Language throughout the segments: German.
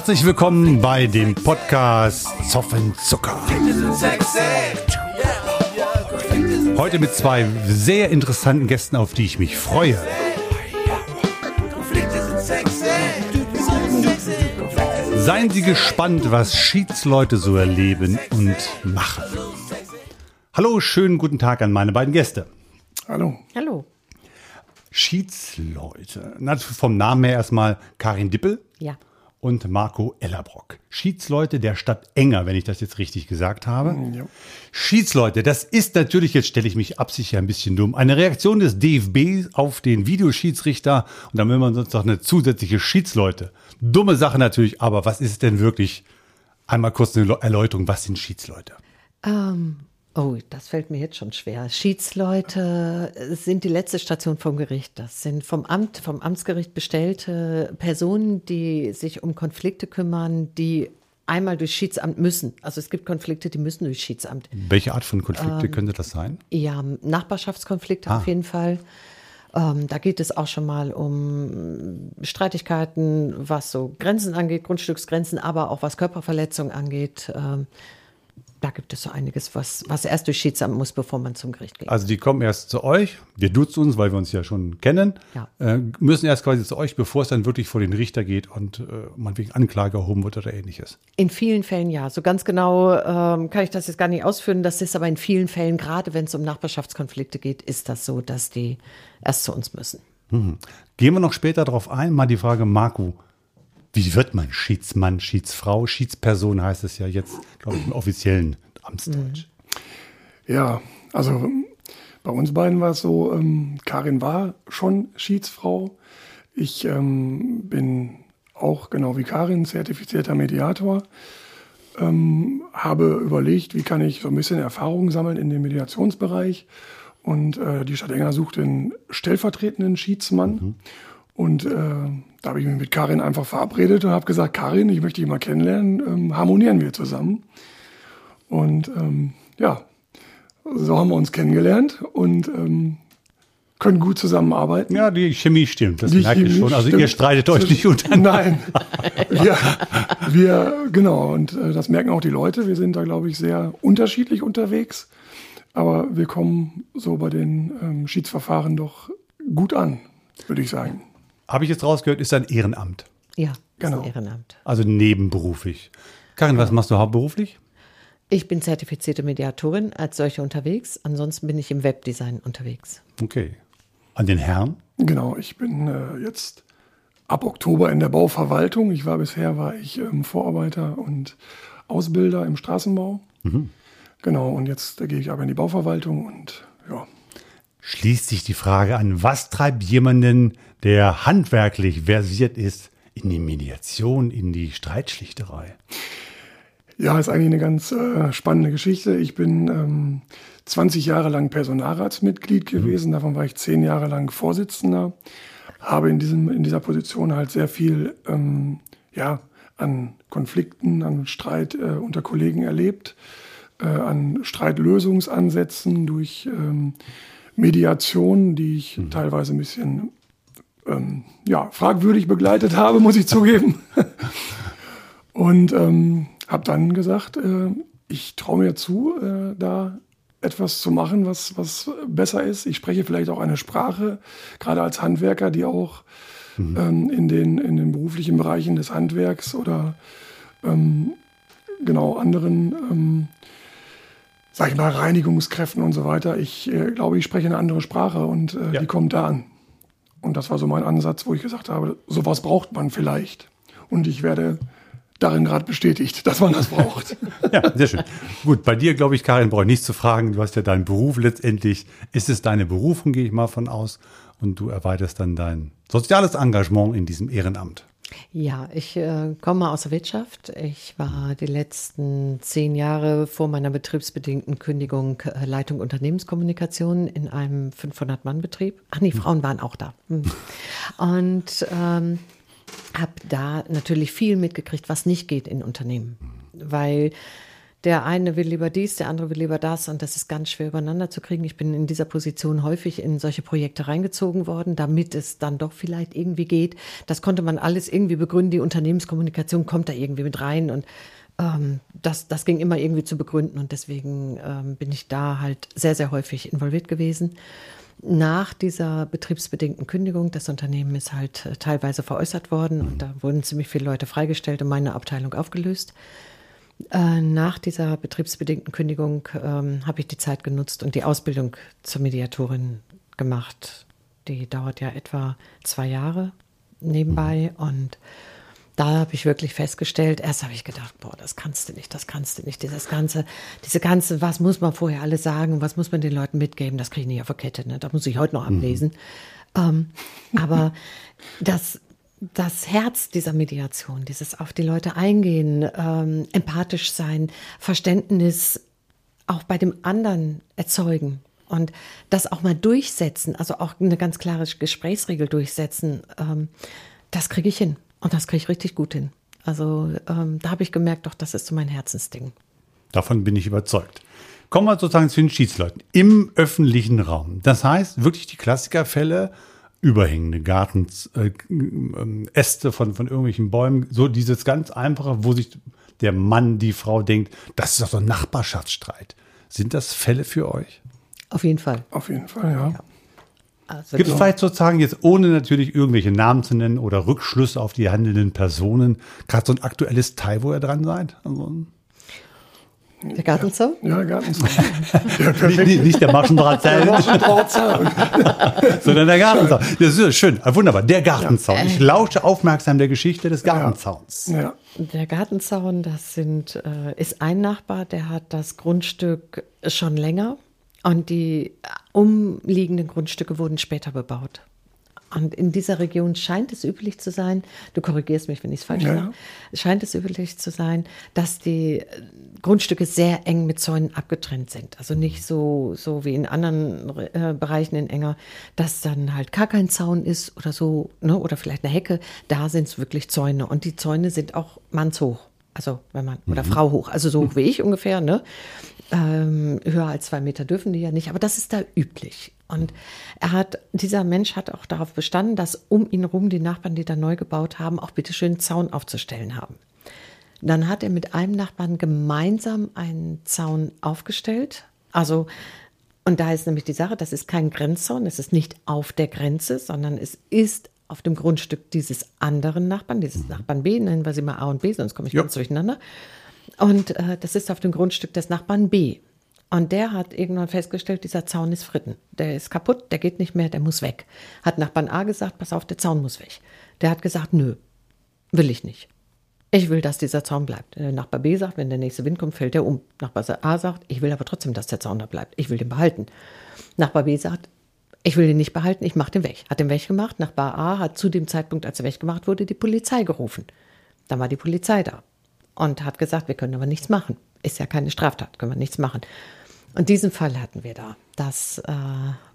Herzlich willkommen bei dem Podcast Zoffen Zucker. Heute mit zwei sehr interessanten Gästen, auf die ich mich freue. Seien Sie gespannt, was Schiedsleute so erleben und machen. Hallo, schönen guten Tag an meine beiden Gäste. Hallo. Hallo. Schiedsleute. Na, vom Namen her erstmal Karin Dippel Ja. Und Marco Ellerbrock. Schiedsleute der Stadt Enger, wenn ich das jetzt richtig gesagt habe. Ja. Schiedsleute, das ist natürlich, jetzt stelle ich mich absichtlich ein bisschen dumm, eine Reaktion des DFB auf den Videoschiedsrichter und dann will man sonst noch eine zusätzliche Schiedsleute. Dumme Sache natürlich, aber was ist denn wirklich? Einmal kurz eine Erläuterung, was sind Schiedsleute? Ähm, oh, das fällt mir jetzt schon schwer. Schiedsleute sind die letzte Station vom Gericht. Das sind vom Amt, vom Amtsgericht bestellte Personen, die sich um Konflikte kümmern, die einmal durch Schiedsamt müssen. Also es gibt Konflikte, die müssen durch Schiedsamt. Welche Art von Konflikte könnte das sein? Ja, Nachbarschaftskonflikte auf jeden Fall. Ähm, da geht es auch schon mal um Streitigkeiten, was so Grenzen angeht, Grundstücksgrenzen, aber auch was Körperverletzungen angeht. Ähm, da gibt es so einiges, was, was erst durch Schiedsamt muss, bevor man zum Gericht geht. Also die kommen erst zu euch, wir duzen uns, weil wir uns ja schon kennen, Ja. äh, müssen erst quasi zu euch, bevor es dann wirklich vor den Richter geht und äh, man wegen Anklage erhoben wird oder ähnliches. In vielen Fällen ja. So ganz genau ähm, kann ich das jetzt gar nicht ausführen. Das ist aber in vielen Fällen, gerade wenn es um Nachbarschaftskonflikte geht, ist das so, dass die erst zu uns müssen. Gehen wir noch später darauf ein, mal die Frage, Marco, wie wird man Schiedsmann, Schiedsfrau, Schiedsperson heißt es ja jetzt, glaube ich, im offiziellen Amtsdeutsch. Ja, also ähm, bei uns beiden war es so, ähm, Karin war schon Schiedsfrau. Ich ähm, bin auch genau wie Karin zertifizierter Mediator. Ähm, habe überlegt, wie kann ich so ein bisschen Erfahrung sammeln in dem Mediationsbereich. Und äh, die Stadt Enger sucht den stellvertretenden Schiedsmann. Und äh, da habe ich mich mit Karin einfach verabredet und habe gesagt, Karin, ich möchte dich mal kennenlernen, ähm, harmonieren wir zusammen. Und ähm, ja, so haben wir uns kennengelernt und ähm, können gut zusammenarbeiten. Ja, die Chemie stimmt, das Die merke ich Chemie schon. Also stimmt. ihr streitet euch nicht untereinander. Nein, wir, wir, genau, und äh, das merken auch die Leute. Wir sind da, glaube ich, sehr unterschiedlich unterwegs. Aber wir kommen so bei den ähm, Schiedsverfahren doch gut an, würde ich sagen. Habe ich jetzt rausgehört, ist ein Ehrenamt, Ja, Genau. ist ein Ehrenamt. also nebenberuflich. Karin, was machst du hauptberuflich? Ich bin zertifizierte Mediatorin als solche unterwegs. Ansonsten bin ich im Webdesign unterwegs. Okay. An den Herrn? Genau, ich bin äh, jetzt ab Oktober in der Bauverwaltung. Ich war bisher war ich ähm, Vorarbeiter und Ausbilder im Straßenbau. Genau, und jetzt äh, gehe ich aber in die Bauverwaltung und ja, Schließt sich die Frage an, was treibt jemanden, der handwerklich versiert ist, in die Mediation, in die Streitschlichterei? Ja, ist eigentlich eine ganz äh, spannende Geschichte. Ich bin ähm, 20 Jahre lang Personalratsmitglied gewesen, davon war ich 10 Jahre lang Vorsitzender, habe in, diesem, in dieser Position halt sehr viel ähm, ja, an Konflikten, an Streit äh, unter Kollegen erlebt, äh, an Streitlösungsansätzen durch ähm, Mediation, die ich teilweise ein bisschen ähm, ja, fragwürdig begleitet habe, muss ich zugeben. Und ähm, habe dann gesagt, äh, ich traue mir zu, äh, da etwas zu machen, was, was besser ist. Ich spreche vielleicht auch eine Sprache, gerade als Handwerker, die auch ähm, in, den, in den beruflichen Bereichen des Handwerks oder ähm, genau anderen, ähm, sag ich mal, Reinigungskräften und so weiter. Ich äh, glaube, ich spreche eine andere Sprache und äh, Ja. die kommt da an. Und das war so mein Ansatz, wo ich gesagt habe, sowas braucht man vielleicht. Und ich werde darin gerade bestätigt, dass man das braucht. Ja, sehr schön. Gut, bei dir, glaube ich, Karin, brauche ich nichts zu fragen. Du hast ja deinen Beruf letztendlich. Ist es deine Berufung, gehe ich mal von aus. Und du erweiterst dann dein soziales Engagement in diesem Ehrenamt. Ja, ich äh, komme aus der Wirtschaft. Ich war die letzten zehn Jahre vor meiner betriebsbedingten Kündigung äh, Leitung Unternehmenskommunikation in einem 500-Mann-Betrieb. Ach nee, Frauen waren auch da. Hm. Und ähm, habe da natürlich viel mitgekriegt, was nicht geht in Unternehmen. Weil der eine will lieber dies, der andere will lieber das und das ist ganz schwer übereinander zu kriegen. Ich bin in dieser Position häufig in solche Projekte reingezogen worden, damit es dann doch vielleicht irgendwie geht. Das konnte man alles irgendwie begründen. Die Unternehmenskommunikation kommt da irgendwie mit rein und ähm, das, das ging immer irgendwie zu begründen und deswegen ähm, bin ich da halt sehr, sehr häufig involviert gewesen. Nach dieser betriebsbedingten Kündigung, das Unternehmen ist halt äh, teilweise veräußert worden und da wurden ziemlich viele Leute freigestellt und meine Abteilung aufgelöst. Äh, nach dieser betriebsbedingten Kündigung ähm, habe ich die Zeit genutzt und die Ausbildung zur Mediatorin gemacht. Die dauert ja etwa zwei Jahre nebenbei und da habe ich wirklich festgestellt, erst habe ich gedacht, boah, das kannst du nicht, das kannst du nicht. Dieses ganze, diese ganze, was muss man vorher alles sagen, was muss man den Leuten mitgeben, das kriege ich nicht auf der Kette, ne? da muss ich heute noch ablesen. Mhm. Ähm, aber das, das Herz dieser Mediation, dieses auf die Leute eingehen, ähm, empathisch sein, Verständnis auch bei dem anderen erzeugen und das auch mal durchsetzen, also auch eine ganz klare Gesprächsregel durchsetzen, ähm, das kriege ich hin. Und das kriege ich richtig gut hin. Also ähm, da habe ich gemerkt, doch, das ist so mein Herzensding. Davon bin ich überzeugt. Kommen wir sozusagen zu den Schiedsleuten im öffentlichen Raum. Das heißt, wirklich die Klassikerfälle, überhängende Gartenäste äh, von, von irgendwelchen Bäumen, so dieses ganz einfache, wo sich der Mann, die Frau denkt, das ist doch so ein Nachbarschaftsstreit. Sind das Fälle für euch? Auf jeden Fall. Auf jeden Fall, ja. ja. Also Gibt es vielleicht sozusagen jetzt, ohne natürlich irgendwelche Namen zu nennen oder Rückschlüsse auf die handelnden Personen, gerade so ein aktuelles Teil, wo ihr dran seid? Also, der Gartenzaun? Ja, Gartenzaun. ja, nicht, nicht, nicht, der Maschendrahtzaun, sondern der Gartenzaun. Das ist schön, ah, wunderbar. Der Gartenzaun. Ich lausche aufmerksam der Geschichte des Gartenzauns. Ja. Der Gartenzaun, das sind, äh, ist ein Nachbar, der hat das Grundstück schon länger und die umliegenden Grundstücke wurden später bebaut. Und in dieser Region scheint es üblich zu sein, du korrigierst mich, wenn ich es falsch ja. mache, scheint es üblich zu sein, dass die Grundstücke sehr eng mit Zäunen abgetrennt sind. Also nicht so, so wie in anderen äh, Bereichen in Enger, dass dann halt gar kein Zaun ist oder so, ne, oder vielleicht eine Hecke. Da sind es wirklich Zäune. Und die Zäune sind auch mannshoch. Also wenn man, oder mhm. Frau hoch, also so hoch wie ich ungefähr, ne? Ähm, höher als zwei Meter dürfen die ja nicht, aber das ist da üblich. Und er hat, dieser Mensch hat auch darauf bestanden, dass um ihn rum die Nachbarn, die da neu gebaut haben, auch bitte schön einen Zaun aufzustellen haben. Dann hat er mit einem Nachbarn gemeinsam einen Zaun aufgestellt. Also, und da ist nämlich die Sache, das ist kein Grenzzaun, es ist nicht auf der Grenze, sondern es ist auf dem Grundstück dieses anderen Nachbarn, dieses mhm. Nachbarn B, nennen wir sie mal A und B, sonst komme ich ja. ganz durcheinander. Und äh, das ist auf dem Grundstück des Nachbarn B. Und der hat irgendwann festgestellt, dieser Zaun ist fritten. Der ist kaputt, der geht nicht mehr, der muss weg. Hat Nachbarn A gesagt, pass auf, der Zaun muss weg. Der hat gesagt, nö, will ich nicht. Ich will, dass dieser Zaun bleibt. Der Nachbar B sagt, wenn der nächste Wind kommt, fällt er um. Nachbar A sagt, ich will aber trotzdem, dass der Zaun da bleibt. Ich will den behalten. Nachbar B sagt, ich will den nicht behalten, ich mache den weg. Hat den weggemacht. Nachbar A hat zu dem Zeitpunkt, als er weggemacht wurde, die Polizei gerufen. Dann war die Polizei da und hat gesagt, wir können aber nichts machen. Ist ja keine Straftat, können wir nichts machen. Und diesen Fall hatten wir da. Das äh,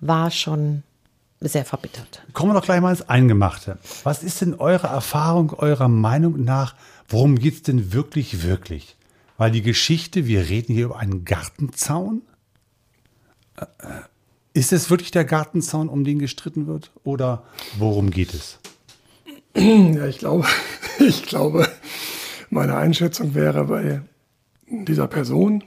war schon sehr verbittert. Kommen wir doch gleich mal ins Eingemachte. Was ist denn eure Erfahrung, eurer Meinung nach, worum geht es denn wirklich, wirklich? Weil die Geschichte, wir reden hier über einen Gartenzaun. Äh, äh ist es wirklich der Gartenzaun, um den gestritten wird? Oder worum geht es? Ja, ich glaube, ich glaube, meine Einschätzung wäre bei dieser Person,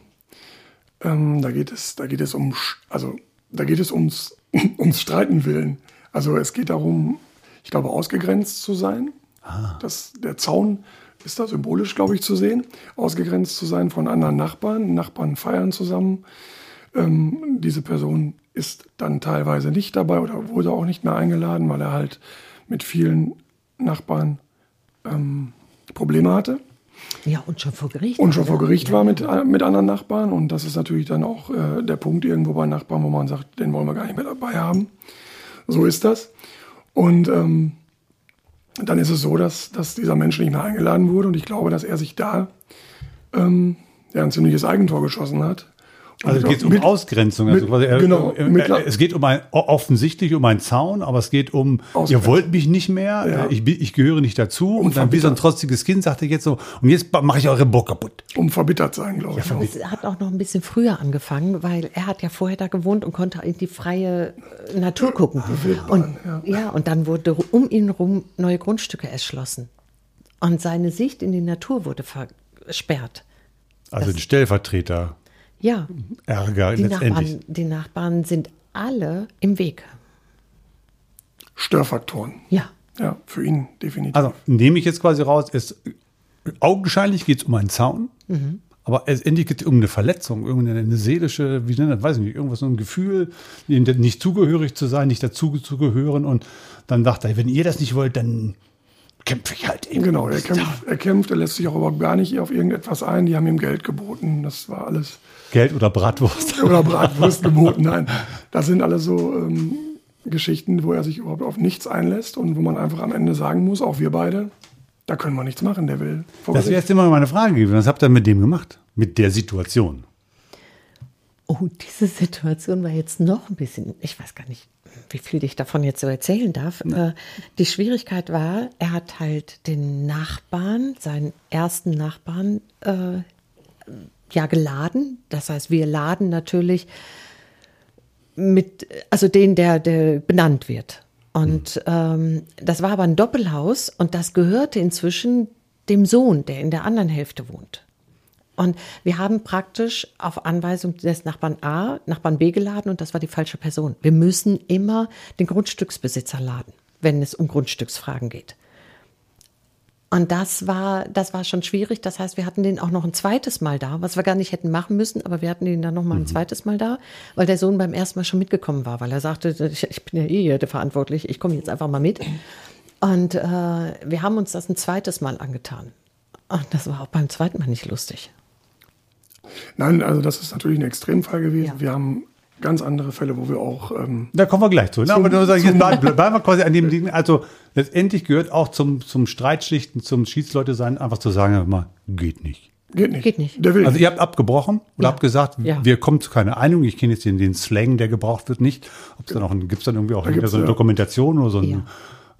ähm, da geht es, da geht es um, also da geht es ums, ums Streiten willen. Also es geht darum, ich glaube, ausgegrenzt zu sein. Ah. Das, der Zaun ist da symbolisch, glaube ich, zu sehen. Ausgegrenzt zu sein von anderen Nachbarn. Nachbarn feiern zusammen. Ähm, diese Person ist dann teilweise nicht dabei oder wurde auch nicht mehr eingeladen, weil er halt mit vielen Nachbarn ähm, Probleme hatte. Ja, und schon vor Gericht. Und schon vor Gericht war mit, äh, mit anderen Nachbarn. Und das ist natürlich dann auch äh, der Punkt irgendwo bei Nachbarn, wo man sagt, den wollen wir gar nicht mehr dabei haben. So ist das. Und ähm, dann ist es so, dass, dass dieser Mensch nicht mehr eingeladen wurde. Und ich glaube, dass er sich da ähm, ja, ein ziemliches Eigentor geschossen hat Also es geht um Mit- Ausgrenzung. Also mit- quasi, äh, genau, äh, es geht um ein offensichtlich um einen Zaun, aber es geht um, ihr wollt mich nicht mehr, Ja. äh, ich, ich gehöre nicht dazu. Und dann wie so ein trotziges Kind sagt er jetzt so, und jetzt mache ich eure Burg kaputt. Um verbittert sein, glaube ich. auch. Es hat auch noch ein bisschen früher angefangen, weil er hat ja vorher da gewohnt und konnte in die freie äh, Natur gucken. Und, ja. und dann wurde um ihn rum neue Grundstücke erschlossen. Und seine Sicht in die Natur wurde versperrt. Also ein Stellvertreter. Ja, Ärger die letztendlich. Nachbarn, die Nachbarn sind alle im Weg. Störfaktoren. Ja. Ja, für ihn definitiv. Also nehme ich jetzt quasi raus, es, augenscheinlich geht es um einen Zaun, Mhm. aber es endlich geht es um eine Verletzung, irgendeine eine seelische, wie nennt das, weiß ich nicht, irgendwas, so ein Gefühl, nicht zugehörig zu sein, nicht dazu zu gehören. Und dann sagt er, wenn ihr das nicht wollt, dann kämpfe ich halt eben. Genau, er kämpft, er kämpft, er lässt sich auch überhaupt gar nicht auf irgendetwas ein. Die haben ihm Geld geboten. Das war alles. Geld oder Bratwurst. Oder Bratwurst geboten. Nein, das sind alles so ähm, Geschichten, wo er sich überhaupt auf nichts einlässt und wo man einfach am Ende sagen muss, auch wir beide, da können wir nichts machen, der will. vor Das wäre jetzt immer meine Frage gewesen. Was habt ihr mit dem gemacht? Mit der Situation? Oh, diese Situation war jetzt noch ein bisschen, ich weiß gar nicht, wie viel ich davon jetzt so erzählen darf. Äh, die Schwierigkeit war, er hat halt den Nachbarn, seinen ersten Nachbarn, äh, ja geladen. Das heißt, wir laden natürlich mit, also den, der, der benannt wird. Und ähm, das war aber ein Doppelhaus und das gehörte inzwischen dem Sohn, der in der anderen Hälfte wohnt. Und wir haben praktisch auf Anweisung des Nachbarn A, Nachbarn B geladen und das war die falsche Person. Wir müssen immer den Grundstücksbesitzer laden, wenn es um Grundstücksfragen geht. Und das war, das war schon schwierig. Das heißt, wir hatten den auch noch ein zweites Mal da, was wir gar nicht hätten machen müssen, aber wir hatten ihn dann noch mal ein zweites Mal da, weil der Sohn beim ersten Mal schon mitgekommen war, weil er sagte, ich, ich bin ja eh hier der verantwortlich, ich komme jetzt einfach mal mit. Und äh, wir haben uns das ein zweites Mal angetan. Und das war auch beim zweiten Mal nicht lustig. Nein, also das ist natürlich ein Extremfall gewesen. Ja. Wir haben ganz andere Fälle, wo wir auch ähm, Da kommen wir gleich zu. Ne? Aber nur sagen, jetzt bleiben, bleiben wir quasi an dem Ding. Also letztendlich gehört auch zum, zum Streitschlichten, zum Schiedsleute sein, einfach zu sagen, einfach mal, geht nicht. geht nicht. Geht nicht. Der will Also ihr habt abgebrochen oder Ja. habt gesagt, Ja. wir kommen zu keiner Einigung. Ich kenne jetzt den, den Slang, der gebraucht wird, nicht. Ob es dann auch, gibt es dann irgendwie auch gibt's, so eine ja. Dokumentation oder so ein, Ja.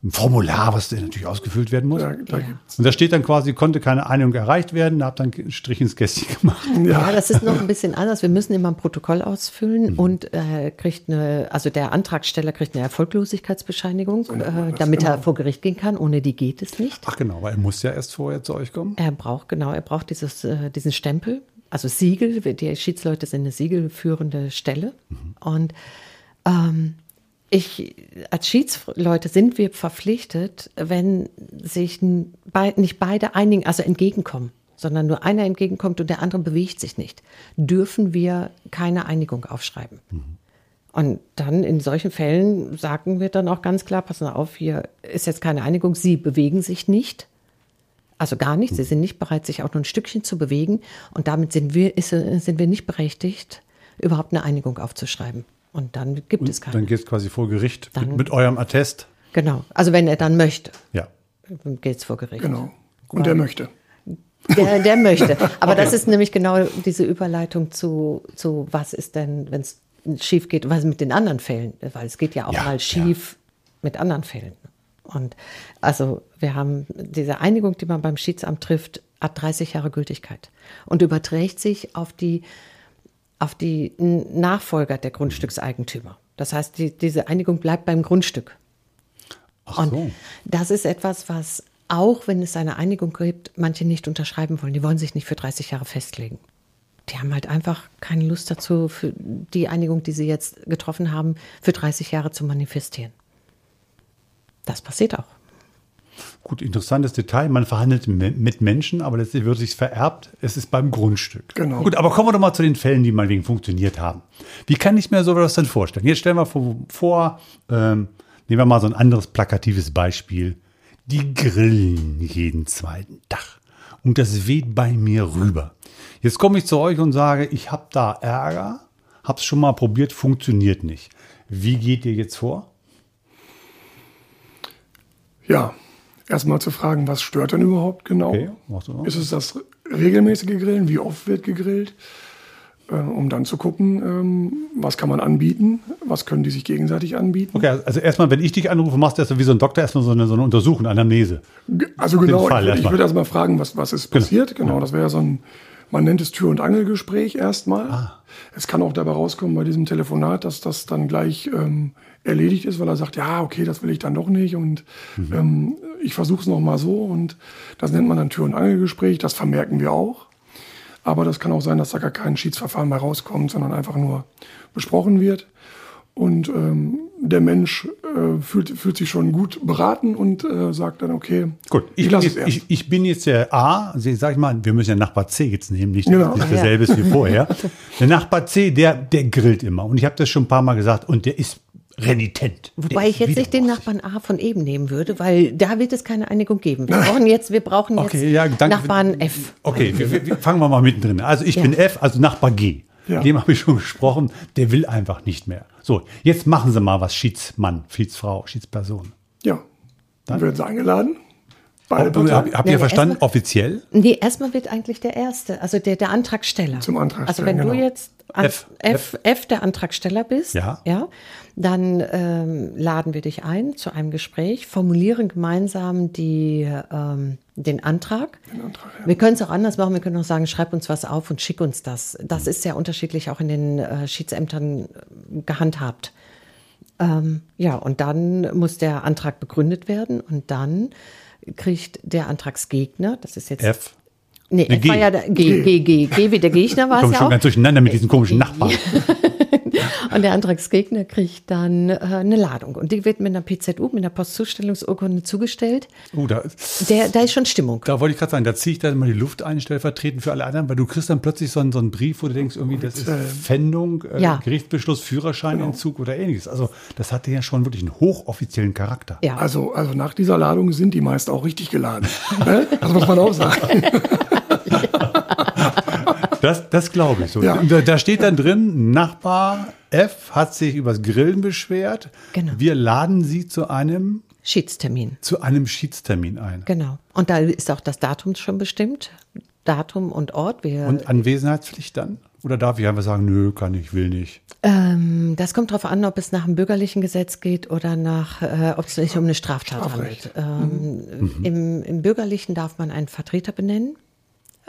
Ein Formular, was natürlich ausgefüllt werden muss. Da, da gibt's. Und da steht dann quasi, konnte keine Einigung erreicht werden, da habt dann einen Strich ins Kästchen gemacht. Ja, das ist noch ein bisschen anders. Wir müssen immer ein Protokoll ausfüllen und äh, kriegt eine, also der Antragsteller kriegt eine Erfolglosigkeitsbescheinigung, äh, damit er vor Gericht gehen kann. Ohne die geht es nicht. Ach genau, weil er muss ja erst vorher zu euch kommen. Er braucht, genau, er braucht dieses, äh, diesen Stempel, also Siegel. Die Schiedsleute sind eine siegelführende Stelle. Und ähm, ich, als Schiedsleute sind wir verpflichtet, wenn sich nicht beide einigen, also entgegenkommen, sondern nur einer entgegenkommt und der andere bewegt sich nicht, dürfen wir keine Einigung aufschreiben. Und dann in solchen Fällen sagen wir dann auch ganz klar, passen Sie auf, hier ist jetzt keine Einigung, Sie bewegen sich nicht. Also gar nicht. Sie sind nicht bereit, sich auch nur ein Stückchen zu bewegen. Und damit sind wir, ist, sind wir nicht berechtigt, überhaupt eine Einigung aufzuschreiben. Und dann gibt es keine. Dann geht es quasi vor Gericht mit, Dann- mit eurem Attest. Genau. Also wenn er dann möchte, Ja. geht es vor Gericht. Genau. Und der möchte. Der, der möchte. Aber das ist nämlich genau diese Überleitung zu, zu was ist denn, wenn es schief geht, was mit den anderen Fällen? Weil es geht ja auch Ja, mal schief mit anderen Fällen. Und also wir haben diese Einigung, die man beim Schiedsamt trifft, hat 30 Jahre Gültigkeit und überträgt sich auf die, auf die Nachfolger der Grundstückseigentümer. Das heißt, die, diese Einigung bleibt beim Grundstück. Ach Und so. das ist etwas, was auch wenn es eine Einigung gibt, manche nicht unterschreiben wollen. Die wollen sich nicht für 30 Jahre festlegen. Die haben halt einfach keine Lust dazu, für die Einigung, die sie jetzt getroffen haben, für 30 Jahre zu manifestieren. Das passiert auch. Gut, interessantes Detail. Man verhandelt mit Menschen, aber letztlich wird sich vererbt. Es ist beim Grundstück. Genau. Gut, aber kommen wir doch mal zu den Fällen, die meinetwegen funktioniert haben. Wie kann ich mir sowas denn vorstellen? Jetzt stellen wir vor, vor ähm, nehmen wir mal so ein anderes plakatives Beispiel. Die grillen jeden zweiten Tag. Und das weht bei mir rüber. Jetzt komme ich zu euch und sage, ich habe da Ärger, hab's schon mal probiert, funktioniert nicht. Wie geht ihr jetzt vor? Ja, erstmal zu fragen, was stört denn überhaupt genau? Okay? Ist es das regelmäßige Grillen? Wie oft wird gegrillt? äh, um dann zu gucken, ähm, was kann man anbieten, was können die sich gegenseitig anbieten. Okay, also erstmal, wenn ich dich anrufe, machst du erstmal wie so ein Doktor erstmal so eine, so eine Untersuchung, eine Anamnese. Also genau, ich, würde- ich erstmal. würde erstmal fragen, was, was ist passiert. Genau, das wäre so ein, man nennt es Tür- und Angelgespräch erstmal. Ah. Es kann auch dabei rauskommen bei diesem Telefonat, dass das dann gleich ähm, erledigt ist, weil er sagt, ja, okay, das will ich dann doch nicht und Mhm. ähm, ich versuche es nochmal so und das nennt man dann Tür- und Angelgespräch, das vermerken wir auch. Aber das kann auch sein, dass da gar kein Schiedsverfahren mehr rauskommt, sondern einfach nur besprochen wird. Und ähm, der Mensch äh, fühlt, fühlt sich schon gut beraten und äh, sagt dann, okay, Gut, ich, ich bin lasse es jetzt, erst. ich, ich bin jetzt der A, Sie- sag ich mal, wir müssen ja Nachbar C jetzt nehmen, nicht, Genau. nicht Ja. dasselbe ist wie vorher. Der Nachbar C, der, der grillt immer. Und ich habe das schon ein paar Mal gesagt, und der ist renitent. Wobei ich jetzt nicht den. Nachbarn A von eben nehmen würde, weil da wird es keine Einigung geben. Wir brauchen jetzt, wir brauchen jetzt Okay, ja, danke. Nachbarn F. Okay, wir, wir, wir fangen wir mal mittendrin. an. Also ich Ja. bin F, also Nachbar G. Ja. Dem habe ich schon gesprochen, der will einfach nicht mehr. So, jetzt machen Sie mal was, Schiedsmann, Schiedsfrau, Schiedsperson. Ja, dann werden sie eingeladen. Beide Habt Parteien. habt ihr Ja, verstanden? erstmal- Offiziell? Nee, erstmal wird eigentlich der Erste, also der, der Antragsteller. Zum Antragsteller, Also wenn du genau. jetzt an F. F, F, der Antragsteller bist, Ja. ja dann ähm, laden wir dich ein zu einem Gespräch, formulieren gemeinsam die, ähm, den Antrag. Antrag, ja. Wir können es auch anders machen. Wir können auch sagen, schreib uns was auf und schick uns das. Das ist sehr unterschiedlich auch in den äh, Schiedsämtern äh, gehandhabt. Ähm, ja, und dann muss der Antrag begründet werden und dann kriegt der Antragsgegner, das ist jetzt F. Nee, Ne, F G. war ja der, G, G, G, G wie der Gegner war Komm es ja schon auch. ganz durcheinander mit diesen komischen Nachbarn. Und der Antragsgegner kriegt dann äh, eine Ladung. Und die wird mit einer PZU, mit einer Postzustellungsurkunde zugestellt. Oh, da, Der, da ist schon Stimmung. da wollte ich gerade sagen, da ziehe ich dann mal die Luft ein, stellvertretend für alle anderen, weil du kriegst dann plötzlich so einen, so einen Brief, wo du denkst, irgendwie, das ist Pfändung, äh, Ja. Gerichtsbeschluss, Führerscheinentzug oder ähnliches. Also das hatte ja schon wirklich einen hochoffiziellen Charakter. Ja. Also, also nach dieser Ladung sind die meist auch richtig geladen. Ne? das muss man auch sagen. Das, das glaube ich so. Ja. Da, da steht dann drin, Nachbar F hat sich übers Grillen beschwert. Genau. Wir laden sie zu einem, Schiedstermin. zu einem Schiedstermin ein. Genau. Und da ist auch das Datum schon bestimmt. Datum und Ort. Wir, Und Anwesenheitspflicht dann? Oder darf ich einfach sagen, nö, kann ich, will nicht? ähm, das kommt darauf an, ob es nach dem bürgerlichen Gesetz geht oder nach, äh, ob es sich um eine Straftat Strafrecht. handelt. Ähm, im, Im bürgerlichen darf man einen Vertreter benennen.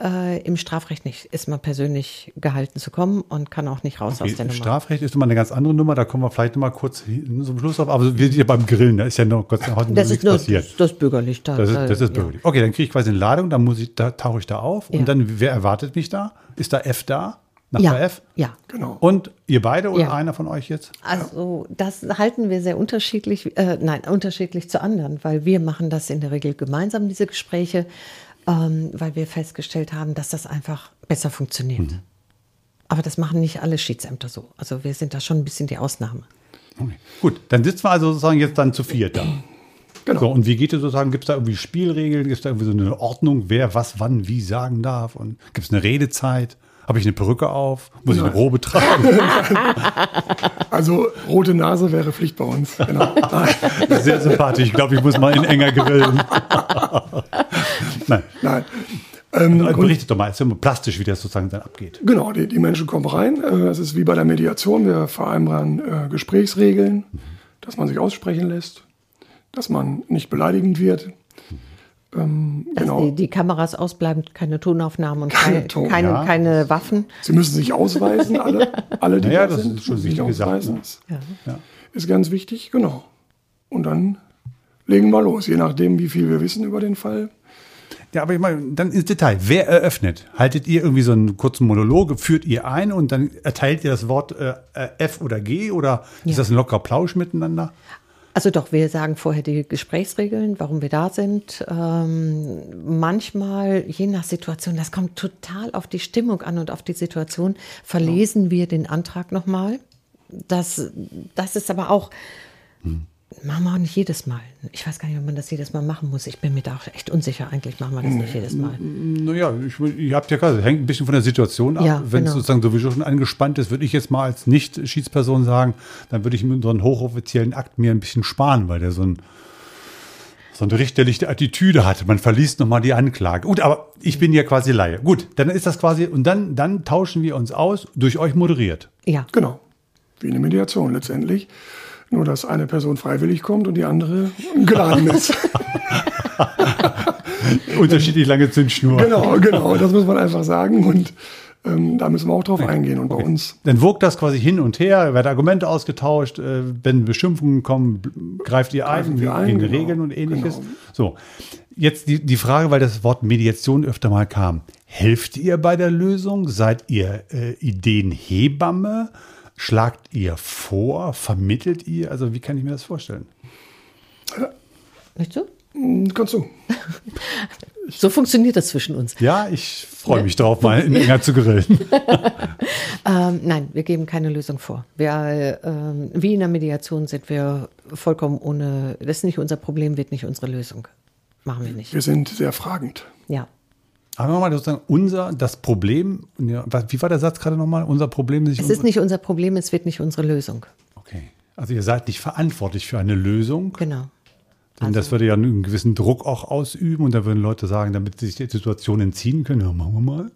Äh, Im Strafrecht nicht. Ist man persönlich gehalten zu kommen und kann auch nicht raus aus der Nummer. Strafrecht ist immer eine ganz andere Nummer, da kommen wir vielleicht noch mal kurz hin- zum Schluss auf. Aber wir sind ja beim Grillen, da ist ja noch Gott sei Dank Das ist nichts nur passiert. das, das bürgerlich. Da, Das ist, da- das ist ja. bürgerlich. Okay, dann kriege ich quasi eine Ladung, dann muss ich, da tauche ich da auf. Ja. Und dann, wer erwartet mich da? Ist da F da? Nachbar Ja, F? ja. Genau. Und ihr beide oder Ja. einer von euch jetzt? Also das halten wir sehr unterschiedlich, äh, nein, unterschiedlich zu anderen, weil wir machen das in der Regel gemeinsam, diese Gespräche, ähm, weil wir festgestellt haben, dass das einfach besser funktioniert. Mhm. Aber das machen nicht alle Schiedsämter so. Also wir sind da schon ein bisschen die Ausnahme. Okay. Gut, dann sitzen wir also sozusagen jetzt dann zu viert da. Genau. So, und wie geht es sozusagen? Gibt es da irgendwie Spielregeln? Gibt es da irgendwie so eine Ordnung, wer was wann wie sagen darf? Und gibt es eine Redezeit? Habe ich eine Perücke auf? Muss ich eine Robe tragen? Also rote Nase wäre Pflicht bei uns. Genau. Sehr sympathisch. Ich glaube, ich muss mal in enger grillen. Nein. nein. Ähm, Grund- Berichtet doch mal, erzähl mal plastisch, wie das sozusagen dann abgeht. Genau, die, die Menschen kommen rein. Äh, Es ist wie bei der Mediation. Wir vereinbaren äh, Gesprächsregeln, dass man sich aussprechen lässt, dass man nicht beleidigend wird. Ähm, Dass genau. die, die Kameras ausbleiben, keine Tonaufnahmen und Keine keine, Ton- keine, ja. keine Waffen. Sie müssen sich ausweisen, alle, alle die Naja, da das sind. ist schon Sache, ausweisen. ne? Das Ja. Ist ganz wichtig, genau. Und dann legen wir los, je nachdem, wie viel wir wissen über den Fall. Ja, aber ich meine, dann ins Detail. Wer eröffnet? Haltet ihr irgendwie so einen kurzen Monolog, führt ihr ein und dann erteilt ihr das Wort äh, F oder G oder ist Ja. das ein lockerer Plausch miteinander? Also doch, wir sagen vorher die Gesprächsregeln, warum wir da sind. Ähm, manchmal, je nach Situation, das kommt total auf die Stimmung an und auf die Situation, verlesen wir den Antrag nochmal. Das, das ist aber auch, machen wir auch nicht jedes Mal. Ich weiß gar nicht, ob man das jedes Mal machen muss. Ich bin mir da auch echt unsicher. Eigentlich machen wir das nicht jedes Mal. Naja, ich, ihr habt ja gerade, hängt ein bisschen von der Situation ab. Ja, Wenn es genau. sozusagen sowieso schon angespannt ist, würde ich jetzt mal als Nicht-Schiedsperson sagen, dann würde ich mir so einen hochoffiziellen Akt mir ein bisschen sparen, weil der so ein so eine richterliche Attitüde hat. Man verliest nochmal die Anklage. Gut, aber ich bin ja quasi Laie. Gut, dann ist das quasi, und dann, dann tauschen wir uns aus, durch euch moderiert. Ja. Genau. Wie eine Mediation letztendlich. Nur, dass eine Person freiwillig kommt und die andere geladen ist. Unterschiedlich lange Zündschnur. genau, genau. Das muss man einfach sagen. Und ähm, da müssen wir auch drauf eingehen. Und bei uns Dann wogt das quasi hin und her, werden Argumente ausgetauscht, äh, wenn Beschimpfungen kommen, greift ihr ein, Greifen wir ein, gegen genau. Regeln und ähnliches. Genau. So, jetzt die, die Frage, weil das Wort Mediation öfter mal kam. Helft ihr bei der Lösung? Seid ihr äh, Ideenhebamme? Schlagt ihr vor? Vermittelt ihr? Also wie kann ich mir das vorstellen? Nicht so? Hm, kannst du. So funktioniert das zwischen uns. Ja, ich freue mich drauf, mal in enger zu grillen. Ähm, nein, wir geben keine Lösung vor. Wir, ähm, wie in der Mediation sind wir vollkommen ohne, das ist nicht unser Problem, wird nicht unsere Lösung. Machen wir nicht. Wir sind sehr fragend. Ja. Aber nochmal sozusagen unser, das Problem, wie war der Satz gerade nochmal? Unser Problem ist nicht Es ist nicht unser Problem, es wird nicht unsere Lösung. Okay. Also ihr seid nicht verantwortlich für eine Lösung. Genau. Denn das würde ja einen gewissen Druck auch ausüben und da würden Leute sagen, damit sie sich der Situation entziehen können, ja, machen wir mal.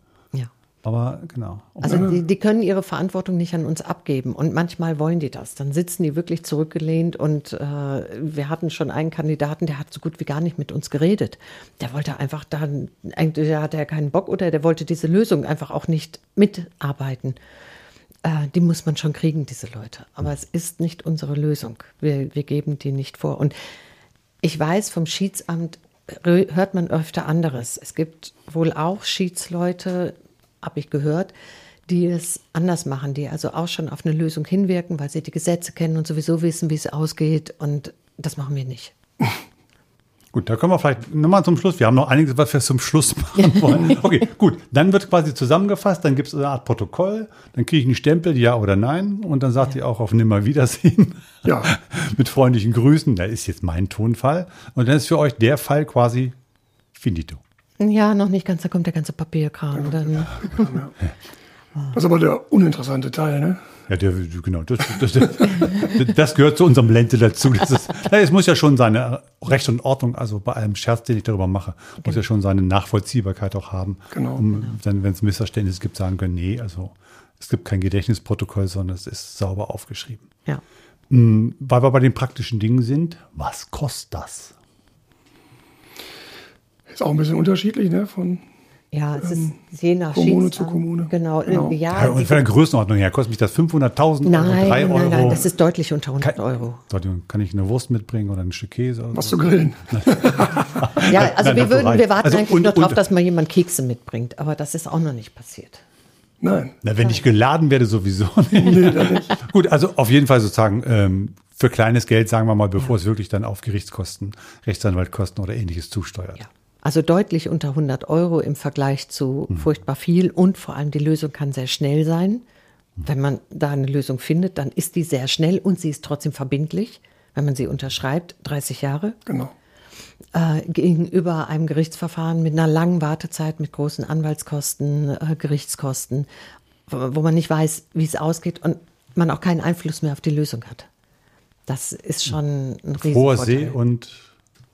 Aber genau. Also die, die können ihre Verantwortung nicht an uns abgeben und manchmal wollen die das. Dann sitzen die wirklich zurückgelehnt und äh, wir hatten schon einen Kandidaten, der hat so gut wie gar nicht mit uns geredet. Der wollte einfach dann, entweder hatte er keinen Bock oder der wollte diese Lösung einfach auch nicht mitarbeiten. Äh, die muss man schon kriegen, diese Leute. Aber es ist nicht unsere Lösung. Wir, wir geben die nicht vor. Und ich weiß, vom Schiedsamt rö- hört man öfter anderes. Es gibt wohl auch Schiedsleute, habe ich gehört, die es anders machen, die also auch schon auf eine Lösung hinwirken, weil sie die Gesetze kennen und sowieso wissen, wie es ausgeht. Und das machen wir nicht. Gut, da kommen wir vielleicht nochmal zum Schluss. Wir haben noch einiges, was wir zum Schluss machen wollen. Okay, gut. Dann wird quasi zusammengefasst, dann gibt es eine Art Protokoll, dann kriege ich einen Stempel, ja oder nein, und dann sagt ihr auch auf Nimmerwiedersehen. Ja. Mit freundlichen Grüßen. Da ist jetzt mein Tonfall. Und dann ist für euch der Fall quasi finito. Ja, noch nicht ganz, da kommt der ganze Papierkram. Dann, Das ist aber der uninteressante Teil, ne? Ja, der, genau, das, das, das, das gehört zu unserem Lente dazu. Das ist, ja, es muss ja schon seine Recht und Ordnung, also bei allem Scherz, den ich darüber mache, muss ja schon seine Nachvollziehbarkeit auch haben. Genau. Um dann, wenn es Missverständnisse gibt, sagen können, nee, also es gibt kein Gedächtnisprotokoll, sondern es ist sauber aufgeschrieben. ja. Hm, Weil wir bei den praktischen Dingen sind, was kostet das? Ist auch ein bisschen unterschiedlich, ne? Von Ja, es ist je nach Kommune zu Kommune. Genau, Genau. ja. Ja, und von der Größenordnung her, kostet mich das 500.000 nein, Euro, 3 Euro? nein, nein, das ist deutlich unter 100 Kein- Euro. Kann ich eine Wurst mitbringen oder ein Stück Käse? Oder was so? zu grillen. Ja, also nein, wir, würden, wir warten Also eigentlich und- nur drauf, und- dass mal jemand Kekse mitbringt, aber das ist auch noch nicht passiert. Nein. Na, wenn ich geladen werde, sowieso nicht. Gut, also auf jeden Fall sozusagen ähm, für kleines Geld, sagen wir mal, bevor es wirklich dann auf Gerichtskosten, Rechtsanwaltkosten oder ähnliches zusteuert. Ja. Also deutlich unter 100 Euro im Vergleich zu furchtbar viel und vor allem die Lösung kann sehr schnell sein. Wenn man da eine Lösung findet, dann ist die sehr schnell und sie ist trotzdem verbindlich, wenn man sie unterschreibt, 30 Jahre. Genau. äh, gegenüber einem Gerichtsverfahren mit einer langen Wartezeit, mit großen Anwaltskosten, äh, Gerichtskosten, wo, man nicht weiß, wie es ausgeht und man auch keinen Einfluss mehr auf die Lösung hat. Das ist schon ein Vor See Riesenvorteil. und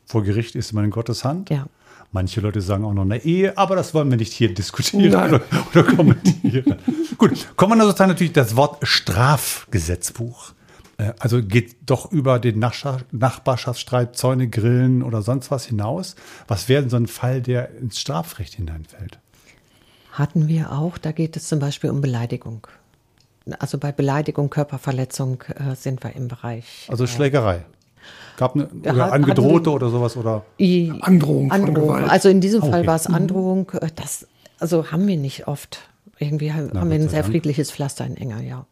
vor Gericht ist man in Gottes Hand. Ja. Manche Leute sagen auch noch eine Ehe, aber das wollen wir nicht hier diskutieren Nein. oder, oder kommentieren. Gut, kommen wir dann sozusagen natürlich das Wort Strafgesetzbuch. Äh, Also geht doch über den Nachbarschaftsstreit, Zäune, Grillen oder sonst was hinaus. Was wäre denn so ein Fall, der ins Strafrecht hineinfällt? Hatten wir auch, da geht es zum Beispiel um Beleidigung. Also bei Beleidigung, Körperverletzung äh, sind wir im Bereich. Also Schlägerei. Gab eine oder hat- angedrohte hatten- oder sowas oder I- Androhung von Androhung. Gewalt. Also in diesem Fall Okay. war es Androhung. äh, Das, also haben wir nicht oft. Irgendwie haben wir Gott ein sehr Dank. friedliches Pflaster in Enger, ja.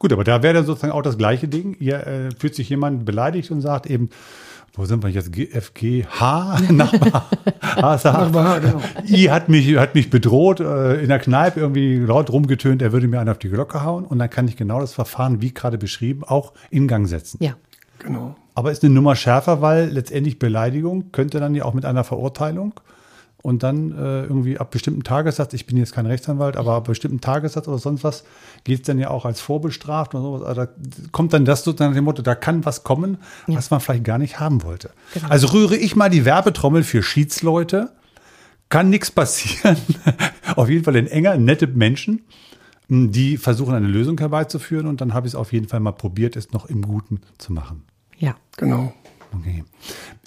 Gut, aber da wäre dann sozusagen auch das gleiche Ding. Ihr äh, fühlt sich jemand beleidigt und sagt eben, wo sind wir jetzt? GFGH? Nachbar. HSH. Nachbar, genau. I hat mich, hat mich bedroht, äh, in der Kneipe irgendwie laut rumgetönt, er würde mir einen auf die Glocke hauen. Und dann kann ich genau das Verfahren, wie gerade beschrieben, auch in Gang setzen. Ja. Genau. Aber ist eine Nummer schärfer, weil letztendlich Beleidigung könnte dann ja auch mit einer Verurteilung und dann äh, irgendwie ab bestimmten Tagessatz, ich bin jetzt kein Rechtsanwalt, aber ab bestimmten Tagessatz oder sonst was, geht es dann ja auch als vorbestraft oder sowas. Also da kommt dann das sozusagen dem Motto, da kann was kommen, was man vielleicht gar nicht haben wollte. Genau. Also rühre ich mal die Werbetrommel für Schiedsleute, kann nichts passieren. auf jeden Fall in enger, nette Menschen, die versuchen, eine Lösung herbeizuführen und dann habe ich es auf jeden Fall mal probiert, es noch im Guten zu machen. Ja. Genau. Okay.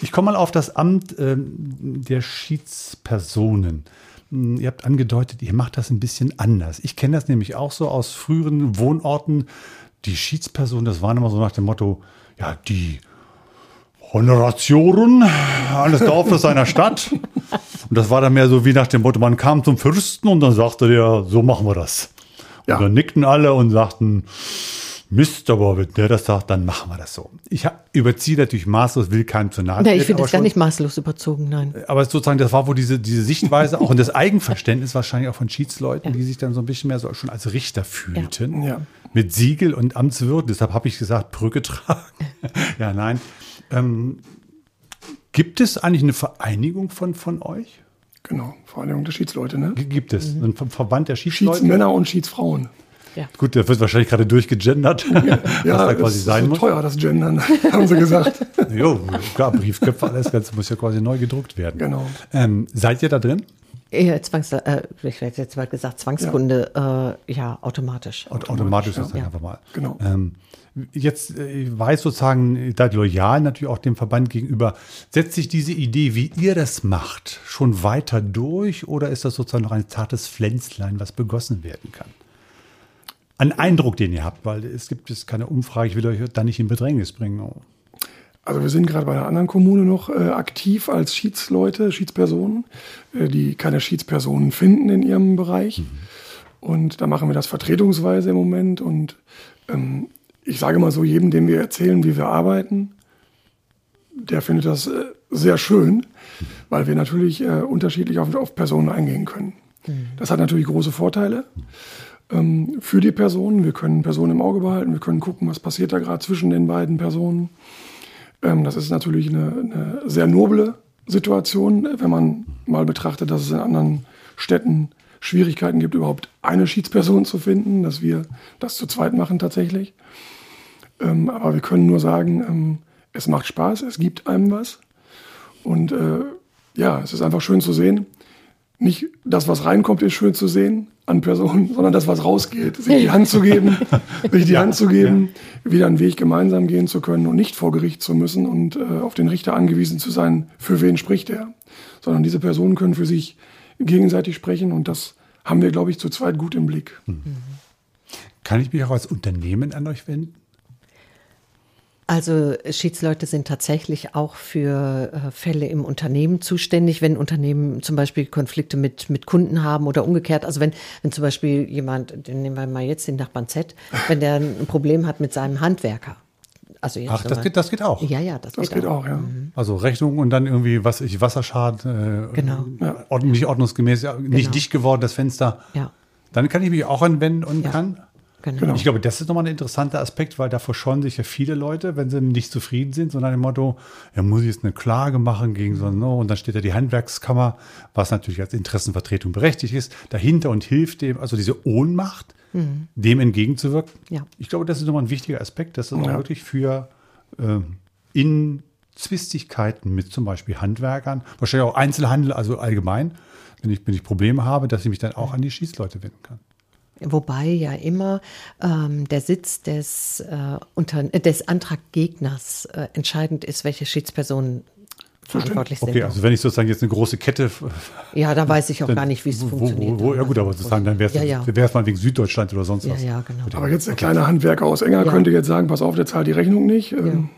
Ich komme mal auf das Amt ähm, der Schiedspersonen. Hm, Ihr habt angedeutet, ihr macht das ein bisschen anders. Ich kenne das nämlich auch so aus früheren Wohnorten. Die Schiedspersonen, das waren immer so nach dem Motto, ja, die Honoratioren eines Dorfes einer Stadt. Und das war dann mehr so wie nach dem Motto, man kam zum Fürsten und dann sagte der, so machen wir das. Ja. Und dann nickten alle und sagten, Mist, aber wenn der das sagt, dann machen wir das so. Ich überziehe natürlich maßlos, will keinem zu nahe Nee, ich finde das gar nicht maßlos überzogen, nein. aber sozusagen, das war wohl diese, diese Sichtweise auch und das Eigenverständnis wahrscheinlich auch von Schiedsleuten, die sich dann so ein bisschen mehr so schon als Richter fühlten. Ja. Mit Siegel und Amtswürden. Deshalb habe ich gesagt, Brücke tragen. ja, nein. Ähm, gibt es eigentlich eine Vereinigung von, von euch? Genau. Vereinigung der Schiedsleute, ne? Gibt es einen Ver- Verband der Schiedsleute? Schiedsmänner und Schiedsfrauen. Ja. Gut, der wird wahrscheinlich gerade durchgegendert, was Ja, da das quasi ist sein so muss. teuer, das Gendern, haben sie gesagt. Jo, klar, Briefköpfe, alles Ganze muss ja quasi neu gedruckt werden. Genau. Ähm, seid ihr da drin? Eher Zwangs, äh, ich hätte jetzt mal gesagt, Zwangskunde, äh, ja, automatisch. Automatisch, automatisch ja. sozusagen Ja. einfach mal. Genau. Ähm, jetzt äh, weiß sozusagen, seid loyal natürlich auch dem Verband gegenüber. Setzt sich diese Idee, wie ihr das macht, schon weiter durch oder ist das sozusagen noch ein zartes Pflänzlein, was begossen werden kann? Ein Eindruck, den ihr habt, weil es gibt jetzt keine Umfrage, ich will euch da nicht in Bedrängnis bringen. Oh. Also wir sind gerade bei einer anderen Kommune noch äh, aktiv als Schiedsleute, Schiedspersonen, äh, die keine Schiedspersonen finden in ihrem Bereich. Und da machen wir das vertretungsweise im Moment. Und ähm, ich sage mal so, jedem, dem wir erzählen, wie wir arbeiten, der findet das äh, sehr schön, weil wir natürlich äh, unterschiedlich auf, auf Personen eingehen können. Das hat natürlich große Vorteile ähm, für die Personen. Wir können Personen im Auge behalten, wir können gucken, was passiert da gerade zwischen den beiden Personen. Ähm, das ist natürlich eine, eine sehr noble Situation, wenn man mal betrachtet, dass es in anderen Städten Schwierigkeiten gibt, überhaupt eine Schiedsperson zu finden, dass wir das zu zweit machen tatsächlich. Ähm, aber wir können nur sagen, ähm, es macht Spaß, es gibt einem was. Und äh, ja, es ist einfach schön zu sehen. Nicht das, was reinkommt, ist schön zu sehen an Personen, sondern das, was rausgeht. Sich die Hand zu geben, sich die Hand zu geben, wieder einen Weg gemeinsam gehen zu können und nicht vor Gericht zu müssen und äh, auf den Richter angewiesen zu sein, für wen spricht er. Sondern diese Personen können für sich gegenseitig sprechen und das haben wir, glaube ich, zu zweit gut im Blick. Kann ich mich auch als Unternehmen an euch wenden? Also Schiedsleute sind tatsächlich auch für äh, Fälle im Unternehmen zuständig, wenn Unternehmen zum Beispiel Konflikte mit, mit Kunden haben oder umgekehrt. Also wenn, wenn zum Beispiel jemand, den nehmen wir mal jetzt den Nachbarn Z, wenn der ein Problem hat mit seinem Handwerker. Also jetzt Ach, das mal- geht, das geht auch. Ja, ja, das, Das geht auch, ja. Also Rechnung und dann irgendwie, was ich, Wasserschaden, äh, Genau. ord- nicht ordnungsgemäß, ja, nicht Genau. dicht geworden, das Fenster. Ja. Dann kann ich mich auch anwenden und Ja. kann. Genau. Genau. Ich glaube, das ist nochmal ein interessanter Aspekt, weil davor scheuen sich ja viele Leute, wenn sie nicht zufrieden sind, sondern im Motto, ja, muss ich jetzt eine Klage machen gegen so, no, und dann steht da die Handwerkskammer, was natürlich als Interessenvertretung berechtigt ist, dahinter und hilft dem, also diese Ohnmacht, dem entgegenzuwirken. Mhm. Ja. Ich glaube, das ist nochmal ein wichtiger Aspekt, dass es auch Ja. wirklich für ähm, in Zwistigkeiten mit zum Beispiel Handwerkern, wahrscheinlich auch Einzelhandel, also allgemein, wenn ich, wenn ich Probleme habe, dass ich mich dann auch an die Schießleute wenden kann. Wobei ja immer ähm, der Sitz des, äh, unter, äh, des Antraggegners äh, entscheidend ist, welche Schiedspersonen verantwortlich sind. Okay, also wenn ich sozusagen jetzt eine große Kette ja, da weiß ich auch Dann- gar nicht, wie es funktioniert. Wo, wo, ja gut, aber sozusagen, dann wäre es Ja, ja. mal wegen Süddeutschland oder sonst Ja, was. ja, genau. Aber jetzt der kleine Handwerker aus Enger könnte jetzt sagen, pass auf, der zahlt die Rechnung nicht. Ähm,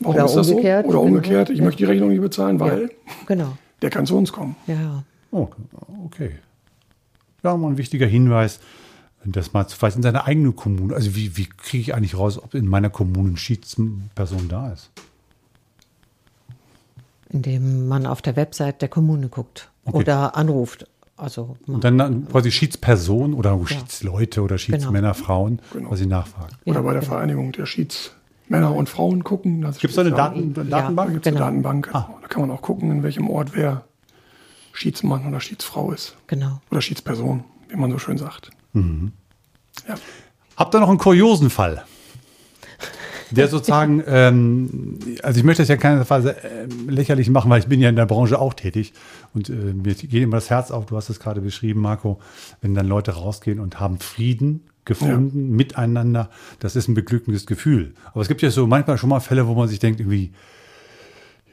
Warum Oder ist das umgekehrt, so? Oder genau. umgekehrt, ich Ja. möchte die Rechnung nicht bezahlen, weil Genau. der kann zu uns kommen. Ja, ja. Oh, okay. Ja, mal ein wichtiger Hinweis, das mal zu vielleicht in seiner eigenen Kommune. Also wie, wie kriege ich eigentlich raus, ob in meiner Kommune eine Schiedsperson da ist? Indem man auf der Website der Kommune guckt Okay. oder anruft. Also Und dann- quasi Schiedsperson oder Schiedsleute oder Schiedsmänner, Frauen, Genau. quasi nachfragen. Oder bei der Vereinigung der Schiedsmänner und Frauen gucken. Gibt es da eine Daten, Da Datenbank? gibt es Genau. eine Datenbank. Da kann man auch gucken, in welchem Ort wer Schiedsmann oder Schiedsfrau ist. Genau. Oder Schiedsperson, wie man so schön sagt. Ja. Habt ihr noch einen kuriosen Fall? Der sozusagen, ähm, also ich möchte das ja keinerweise äh, lächerlich machen, weil ich bin ja in der Branche auch tätig und äh, mir geht immer das Herz auf, du hast es gerade beschrieben, Marco, wenn dann Leute rausgehen und haben Frieden gefunden, miteinander, das ist ein beglückendes Gefühl. Aber es gibt ja so manchmal schon mal Fälle, wo man sich denkt, irgendwie,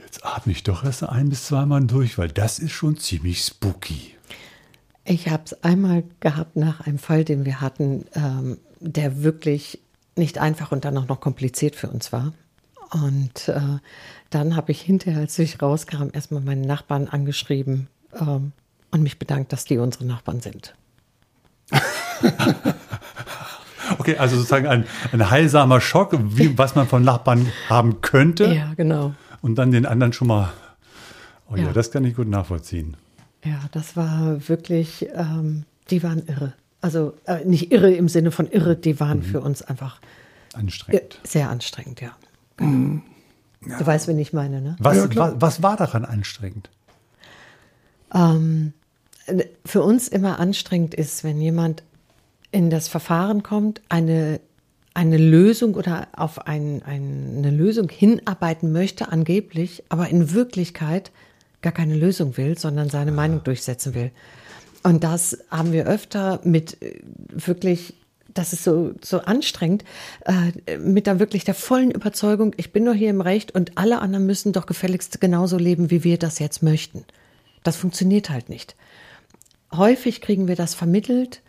jetzt atme ich doch erst ein bis zweimal durch, weil das ist schon ziemlich spooky. Ich habe es einmal gehabt nach einem Fall, den wir hatten, ähm, der wirklich nicht einfach und dann auch noch kompliziert für uns war. Und äh, dann habe ich hinterher, als ich rauskam, erstmal meinen Nachbarn angeschrieben ähm, und mich bedankt, dass die unsere Nachbarn sind. Okay, also sozusagen ein, ein heilsamer Schock, wie, was man von Nachbarn haben könnte. Ja, genau. Und dann den anderen schon mal. Oh ja, Ja. das kann ich gut nachvollziehen. Ja, das war wirklich, ähm, die waren irre. Also äh, nicht irre im Sinne von irre, die waren für uns einfach äh, Anstrengend. sehr anstrengend, ja. Du weißt, wen ich meine, ne? Was, Ja, was, was war daran anstrengend? Ähm, für uns immer anstrengend ist, wenn jemand in das Verfahren kommt, eine, eine Lösung oder auf ein, ein, eine Lösung hinarbeiten möchte, angeblich, aber in Wirklichkeit gar keine Lösung will, sondern seine Meinung durchsetzen will. Und das haben wir öfter mit äh, wirklich, das ist so, so anstrengend, äh, mit dann wirklich der vollen Überzeugung, ich bin doch hier im Recht und alle anderen müssen doch gefälligst genauso leben, wie wir das jetzt möchten. Das funktioniert halt nicht. Häufig kriegen wir das vermittelt,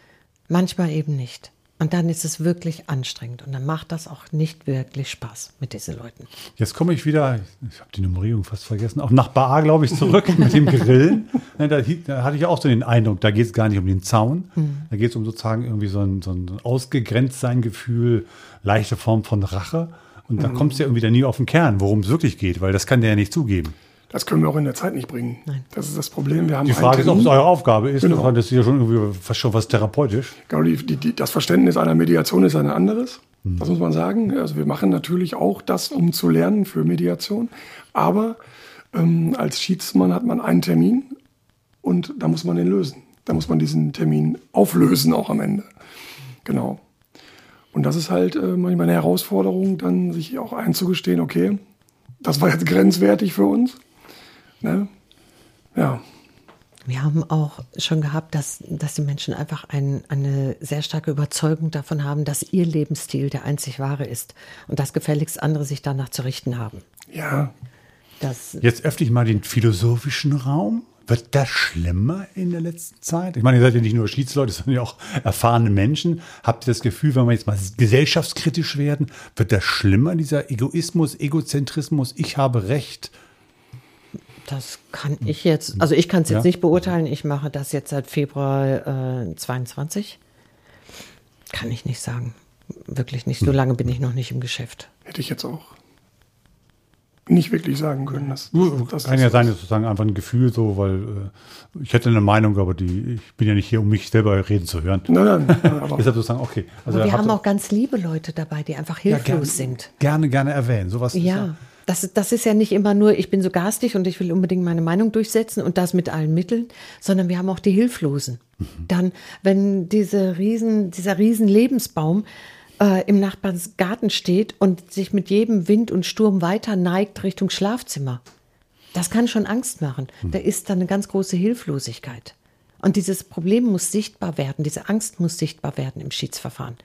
manchmal eben nicht. Und dann ist es wirklich anstrengend und dann macht das auch nicht wirklich Spaß mit diesen Leuten. Jetzt komme ich wieder, ich habe die Nummerierung fast vergessen, auch nach Bar, glaube ich, zurück mit dem Grillen. Da, da hatte ich auch so den Eindruck, da geht es gar nicht um den Zaun. Da geht es um sozusagen irgendwie so ein, so ein Ausgegrenztsein-Gefühl, leichte Form von Rache. Und da kommst du ja irgendwie dann nie auf den Kern, worum es wirklich geht, weil das kann der ja nicht zugeben. Das können wir auch in der Zeit nicht bringen. Nein. Das ist das Problem. Wir haben Die Frage ist, ob es eure Aufgabe ist. Genau. Das ist ja schon irgendwie fast schon was therapeutisch. Genau, die, die, die, das Verständnis einer Mediation ist ein anderes. Das muss man sagen. Also wir machen natürlich auch das, um zu lernen für Mediation. Aber ähm, als Schiedsmann hat man einen Termin und da muss man den lösen. Da muss man diesen Termin auflösen auch am Ende. Genau. Und das ist halt äh, manchmal eine Herausforderung, dann sich auch einzugestehen, okay, das war jetzt grenzwertig für uns. Ne? Ja. Wir haben auch schon gehabt, dass, dass die Menschen einfach ein, eine sehr starke Überzeugung davon haben, dass ihr Lebensstil der einzig wahre ist und dass gefälligst andere sich danach zu richten haben. Ja, Das, Jetzt öffne ich mal den philosophischen Raum. Wird das schlimmer in der letzten Zeit? Ich meine, ihr seid ja nicht nur Schiedsleute, sondern ja auch erfahrene Menschen. Habt ihr das Gefühl, wenn wir jetzt mal gesellschaftskritisch werden, wird das schlimmer, dieser Egoismus, Egozentrismus, ich habe Recht? Das kann ich jetzt, also ich kann es jetzt Ja. nicht beurteilen. Ich mache das jetzt seit Februar äh, 22. Kann ich nicht sagen. Wirklich nicht. So lange bin ich noch nicht im Geschäft. hätte ich jetzt auch nicht wirklich sagen können. Das, das, Kann ja sein, das ist sozusagen einfach ein Gefühl so, weil äh, ich hätte eine Meinung, aber die, ich bin ja nicht hier, um mich selber reden zu hören. Nein, nein, nein aber Deshalb sozusagen, okay. Also Aber wir haben auch ganz liebe Leute dabei, die einfach ja, hilflos gerne, sind. Gerne, gerne erwähnen. Sowas ist Ja, das, das ist ja nicht immer nur, ich bin so garstig und ich will unbedingt meine Meinung durchsetzen und das mit allen Mitteln, sondern wir haben auch die Hilflosen. Dann, wenn diese riesen, dieser riesen Lebensbaum äh, im Nachbarsgarten steht und sich mit jedem Wind und Sturm weiter neigt Richtung Schlafzimmer, das kann schon Angst machen. Da ist dann eine ganz große Hilflosigkeit. Und dieses Problem muss sichtbar werden, diese Angst muss sichtbar werden im Schiedsverfahren.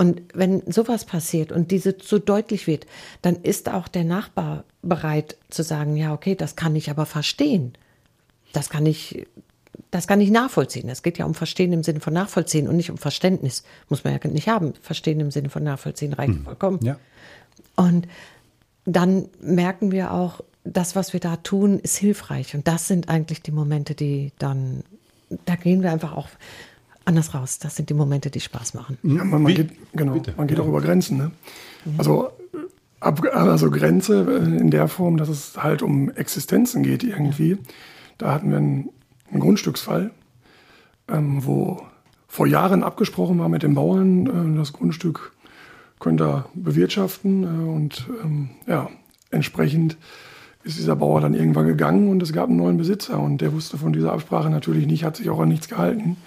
Und wenn sowas passiert und diese so deutlich wird, dann ist auch der Nachbar bereit zu sagen, ja, okay, das kann ich aber verstehen. Das kann ich, das kann ich nachvollziehen. Es geht ja um Verstehen im Sinne von Nachvollziehen und nicht um Verständnis. Muss man ja nicht haben. Verstehen im Sinne von Nachvollziehen reicht vollkommen. Ja. Und dann merken wir auch, das, was wir da tun, ist hilfreich. Und das sind eigentlich die Momente, die dann, da gehen wir einfach auch anders raus. Das sind die Momente, die Spaß machen. ja, man, man geht, genau, Bitte, man geht auch über Grenzen. Ne? Also, äh, ab, also Grenze äh, in der Form, dass es halt um Existenzen geht irgendwie. Da hatten wir einen, einen Grundstücksfall, ähm, wo vor Jahren abgesprochen war mit den Bauern, äh, das Grundstück könnt ihr bewirtschaften äh, und ähm, ja, entsprechend ist dieser Bauer dann irgendwann gegangen und es gab einen neuen Besitzer und der wusste von dieser Absprache natürlich nicht, hat sich auch an nichts gehalten.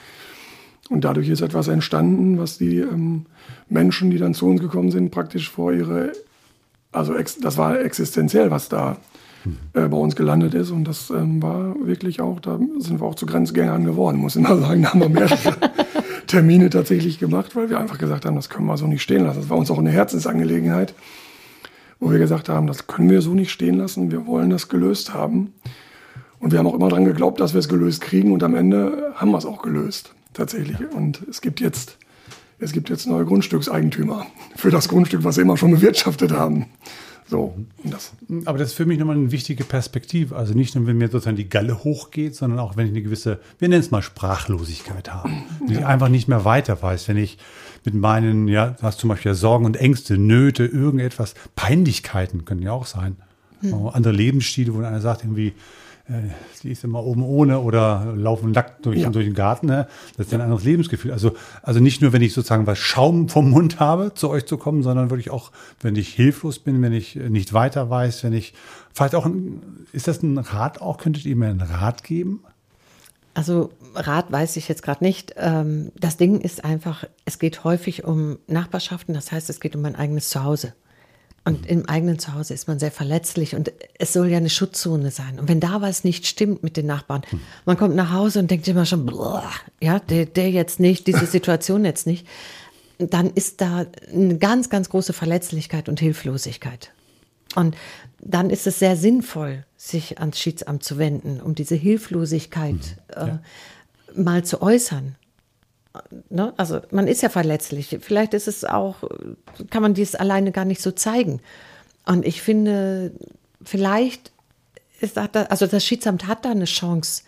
Und dadurch ist etwas entstanden, was die ähm, Menschen, die dann zu uns gekommen sind, praktisch vor ihre, also ex, das war existenziell, was da äh, bei uns gelandet ist. Und das ähm, war wirklich auch, da sind wir auch zu Grenzgängern geworden, muss ich mal sagen. Da haben wir mehrere Termine tatsächlich gemacht, weil wir einfach gesagt haben, das können wir so nicht stehen lassen. Das war uns auch eine Herzensangelegenheit, wo wir gesagt haben, das können wir so nicht stehen lassen, wir wollen das gelöst haben. Und wir haben auch immer daran geglaubt, dass wir es gelöst kriegen und am Ende haben wir es auch gelöst tatsächlich. Und es gibt jetzt, es gibt jetzt neue Grundstückseigentümer für das Grundstück, was sie immer schon bewirtschaftet haben. So, das. Aber das ist für mich nochmal eine wichtige Perspektive. Also nicht nur, wenn mir sozusagen die Galle hochgeht, sondern auch, wenn ich eine gewisse, wir nennen es mal Sprachlosigkeit habe. Wenn ich einfach nicht mehr weiter weiß, wenn ich mit meinen, ja, du hast zum Beispiel Sorgen und Ängste, Nöte, irgendetwas, Peinlichkeiten können ja auch sein. Hm. Andere Lebensstile, wo einer sagt, irgendwie, die ist immer oben ohne oder laufen nackt durch, ja. durch den Garten. Ne? Das ist ja ein anderes Lebensgefühl. Also, also nicht nur, wenn ich sozusagen was Schaum vom Mund habe, zu euch zu kommen, sondern wirklich auch, wenn ich hilflos bin, wenn ich nicht weiter weiß, wenn ich vielleicht auch, ist das ein Rat auch? Könntet ihr mir einen Rat geben? Also Rat weiß ich jetzt gerade nicht. Ähm, das Ding ist einfach, es geht häufig um Nachbarschaften, das heißt, es geht um mein eigenes Zuhause. Und im eigenen Zuhause ist man sehr verletzlich und es soll ja eine Schutzzone sein. Und wenn da was nicht stimmt mit den Nachbarn, man kommt nach Hause und denkt immer schon, ja, der, der jetzt nicht, diese Situation jetzt nicht, dann ist da eine ganz, ganz große Verletzlichkeit und Hilflosigkeit. Und dann ist es sehr sinnvoll, sich ans Schiedsamt zu wenden, um diese Hilflosigkeit mhm. ja. äh, mal zu äußern. Ne? Also man ist ja verletzlich. Vielleicht ist es auch, kann man dies alleine gar nicht so zeigen. Und ich finde, vielleicht ist da, also das Schiedsamt hat da eine Chance,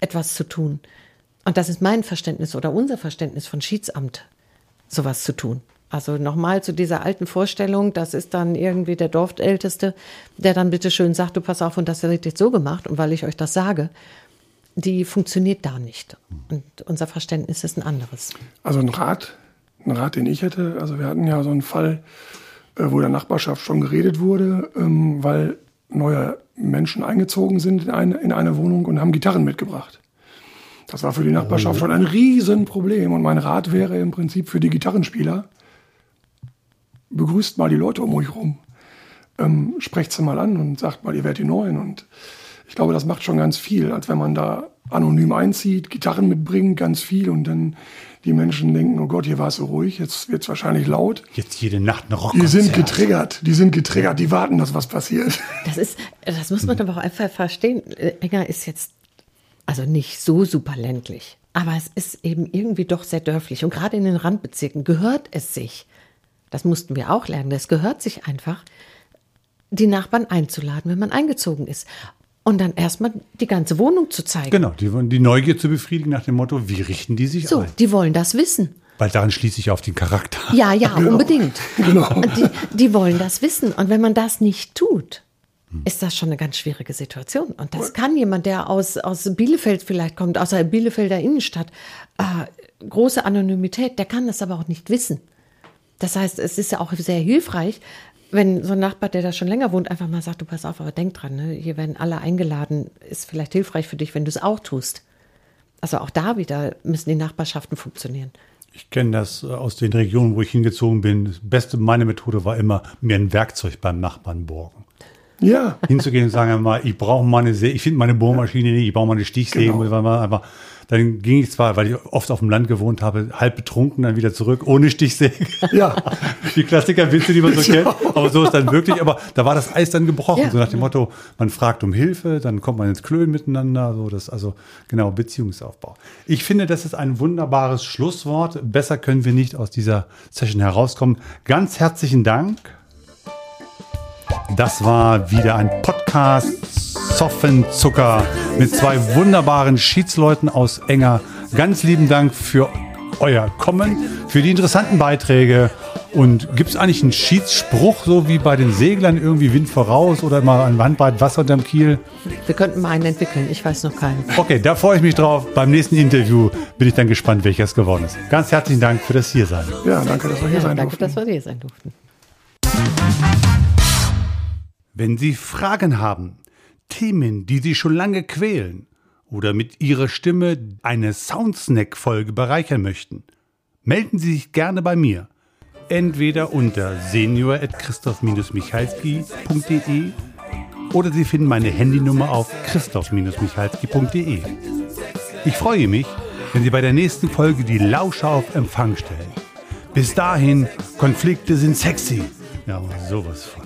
etwas zu tun. Und das ist mein Verständnis oder unser Verständnis von Schiedsamt, sowas zu tun. Also nochmal zu dieser alten Vorstellung, das ist dann irgendwie der Dorfälteste, der dann bitte schön sagt, du pass auf und das wird jetzt so gemacht und weil ich euch das sage die funktioniert da nicht. Und unser Verständnis ist ein anderes. Also ein Rat, ein Rat, den ich hätte, also wir hatten ja so einen Fall, äh, wo der Nachbarschaft schon geredet wurde, ähm, weil neue Menschen eingezogen sind in eine, in eine Wohnung und haben Gitarren mitgebracht. Das war für die Nachbarschaft oh. schon ein Riesenproblem. Und mein Rat wäre im Prinzip für die Gitarrenspieler, begrüßt mal die Leute um euch rum. Ähm, sprecht sie mal an und sagt mal, ihr werdet die Neuen. Und ich glaube, das macht schon ganz viel, als wenn man da anonym einzieht, Gitarren mitbringt, ganz viel und dann die Menschen denken, oh Gott, hier war es so ruhig, jetzt wird es wahrscheinlich laut. Jetzt jede Nacht ein Rockkonzert. Die sind getriggert, die sind getriggert, die warten, dass was passiert. Das ist, das muss man aber auch einfach verstehen. Enger ist jetzt also nicht so super ländlich, aber es ist eben irgendwie doch sehr dörflich und gerade in den Randbezirken gehört es sich. Das mussten wir auch lernen. Das gehört sich einfach, die Nachbarn einzuladen, wenn man eingezogen ist und dann erstmal die ganze Wohnung zu zeigen. Genau, die, die Neugier zu befriedigen nach dem Motto, wie richten die sich so, ein? So, die wollen das wissen. Weil daran schließe ich auf den Charakter. Ja, ja, genau. unbedingt. Genau. Die, die wollen das wissen. Und wenn man das nicht tut, ist das schon eine ganz schwierige Situation. Und das kann jemand, der aus, aus Bielefeld vielleicht kommt, aus der Bielefelder Innenstadt, äh, große Anonymität, der kann das aber auch nicht wissen. Das heißt, es ist ja auch sehr hilfreich, wenn so ein Nachbar, der da schon länger wohnt, einfach mal sagt, du pass auf, aber denk dran, ne? hier werden alle eingeladen, ist vielleicht hilfreich für dich, wenn du es auch tust. Also auch da wieder müssen die Nachbarschaften funktionieren. Ich kenne das äh, aus den Regionen, wo ich hingezogen bin. Das beste, meine Methode war immer, mir ein Werkzeug beim Nachbarn borgen. Ja. Hinzugehen und sagen mal, ich brauche meine, ich finde meine Bohrmaschine nicht, ich brauche meine Stichsäge, genau. einfach dann ging ich zwar, weil ich oft auf dem Land gewohnt habe, halb betrunken, dann wieder zurück, ohne Stichsäge. Ja. Die Klassiker-Witze, die man so kennt. Aber so ist dann wirklich, aber da war das Eis dann gebrochen. Ja. So nach dem Motto, man fragt um Hilfe, dann kommt man ins Klönen miteinander. So das, also genau, Beziehungsaufbau. Ich finde, das ist ein wunderbares Schlusswort. Besser können wir nicht aus dieser Session herauskommen. Ganz herzlichen Dank. Das war wieder ein Podcast Zoffenzucker mit zwei wunderbaren Schiedsleuten aus Enger. Ganz lieben Dank für euer Kommen, für die interessanten Beiträge. Und gibt es eigentlich einen Schiedsspruch, so wie bei den Seglern, irgendwie Wind voraus oder mal ein Wandbreit Wasser unterm Kiel? Wir könnten mal einen entwickeln, ich weiß noch keinen. Okay, da freue ich mich drauf. Beim nächsten Interview bin ich dann gespannt, welcher es geworden ist. Ganz herzlichen Dank für das Hiersein. Ja, danke, dass wir hier ja, sein danke, durften. Danke, dass wir hier sein durften. Wenn Sie Fragen haben, Themen, die Sie schon lange quälen oder mit Ihrer Stimme eine Soundsnack-Folge bereichern möchten, melden Sie sich gerne bei mir. Entweder unter senior.christoph-michalski.de oder Sie finden meine Handynummer auf christoph-michalski.de. Ich freue mich, wenn Sie bei der nächsten Folge die Lauscher auf Empfang stellen. Bis dahin, Konflikte sind sexy. Ja, sowas von.